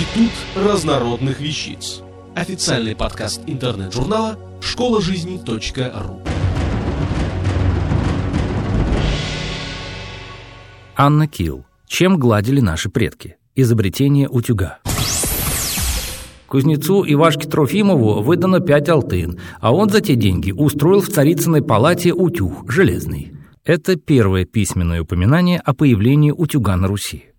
Институт разнородных вещиц. Официальный подкаст интернет-журнала школа жизни .ру. Анна Килл. Чем гладили наши предки? Изобретение утюга. Кузнецу Ивашке Трофимову выдано пять алтын, а он за те деньги устроил в царицыной палате утюг железный. Это первое письменное упоминание о появлении утюга на Руси.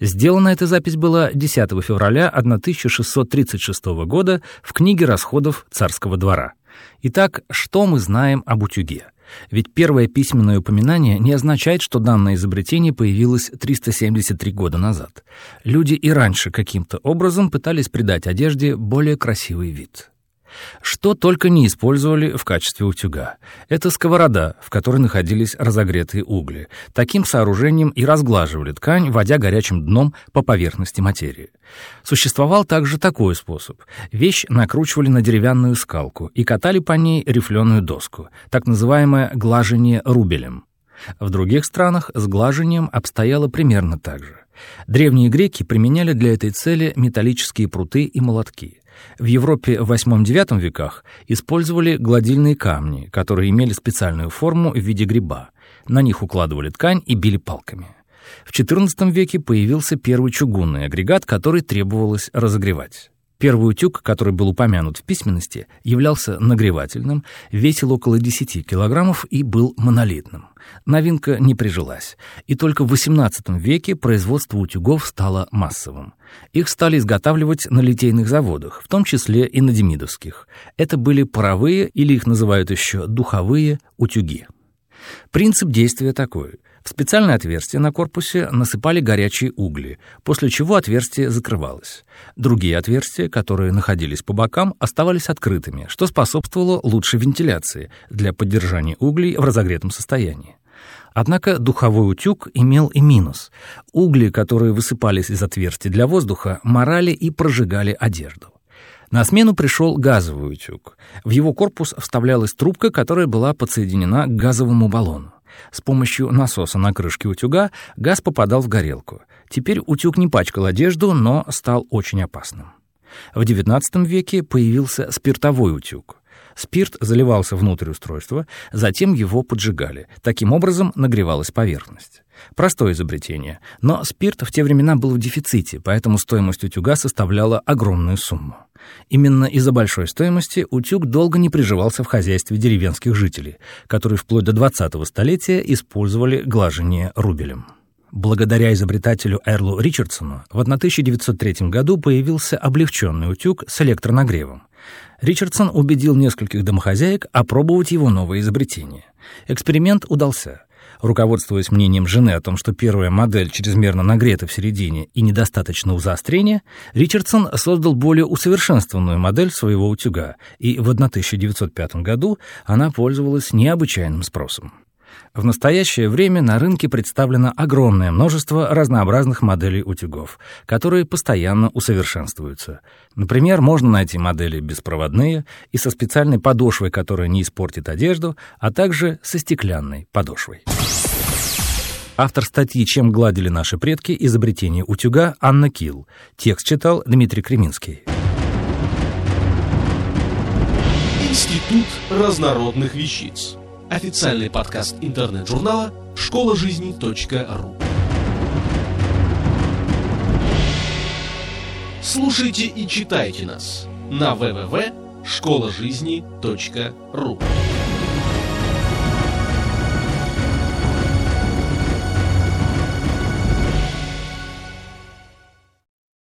Сделана эта запись была 10 февраля 1636 года в книге расходов царского двора. Итак, что мы знаем об утюге? Ведь первое письменное упоминание не означает, что данное изобретение появилось 373 года назад. Люди и раньше каким-то образом пытались придать одежде более красивый вид. Что только не использовали в качестве утюга. Это сковорода, в которой находились разогретые угли. Таким сооружением и разглаживали ткань, водя горячим дном по поверхности материи. Существовал также такой способ. Вещь накручивали на деревянную скалку и катали по ней рифленую доску, так называемое глажение рубелем. В других странах с глажением обстояло примерно так же. Древние греки применяли для этой цели металлические пруты и молотки. В Европе в VIII-IX веках использовали гладильные камни, которые имели специальную форму в виде гриба. На них укладывали ткань и били палками. В XIV веке появился первый чугунный агрегат, который требовалось разогревать. Первый утюг, который был упомянут в письменности, являлся нагревательным, весил около 10 килограммов и был монолитным. Новинка не прижилась, и только в XVIII веке производство утюгов стало массовым. Их стали изготавливать на литейных заводах, в том числе и на демидовских. Это были паровые, или их называют еще духовые, утюги. Принцип действия такой. В специальное отверстие на корпусе насыпали горячие угли, после чего отверстие закрывалось. Другие отверстия, которые находились по бокам, оставались открытыми, что способствовало лучшей вентиляции для поддержания углей в разогретом состоянии. Однако духовой утюг имел и минус. Угли, которые высыпались из отверстий для воздуха, морали и прожигали одежду. На смену пришел газовый утюг. В его корпус вставлялась трубка, которая была подсоединена к газовому баллону. С помощью насоса на крышке утюга газ попадал в горелку. Теперь утюг не пачкал одежду, но стал очень опасным. В XIX веке появился спиртовой утюг. Спирт заливался внутрь устройства, затем его поджигали. Таким образом нагревалась поверхность. Простое изобретение, но спирт в те времена был в дефиците, поэтому стоимость утюга составляла огромную сумму. Именно из-за большой стоимости утюг долго не приживался в хозяйстве деревенских жителей, которые вплоть до 20-го столетия использовали глажение рубелем. Благодаря изобретателю Эрлу Ричардсону в 1903 году появился облегченный утюг с электронагревом. Ричардсон убедил нескольких домохозяек опробовать его новое изобретение. Эксперимент удался. Руководствуясь мнением жены о том, что первая модель чрезмерно нагрета в середине и недостаточно заострения, Ричардсон создал более усовершенствованную модель своего утюга, и в 1905 году она пользовалась необычайным спросом. В настоящее время на рынке представлено огромное множество разнообразных моделей утюгов, которые постоянно усовершенствуются. Например, можно найти модели беспроводные и со специальной подошвой, которая не испортит одежду, а также со стеклянной подошвой. Автор статьи «Чем гладили наши предки. Изобретение утюга» Анна Килл. Текст читал Дмитрий Креминский. Институт разнородных вещиц. Официальный подкаст интернет-журнала школа жизни .ру. Слушайте и читайте нас на www.школажизни.ру.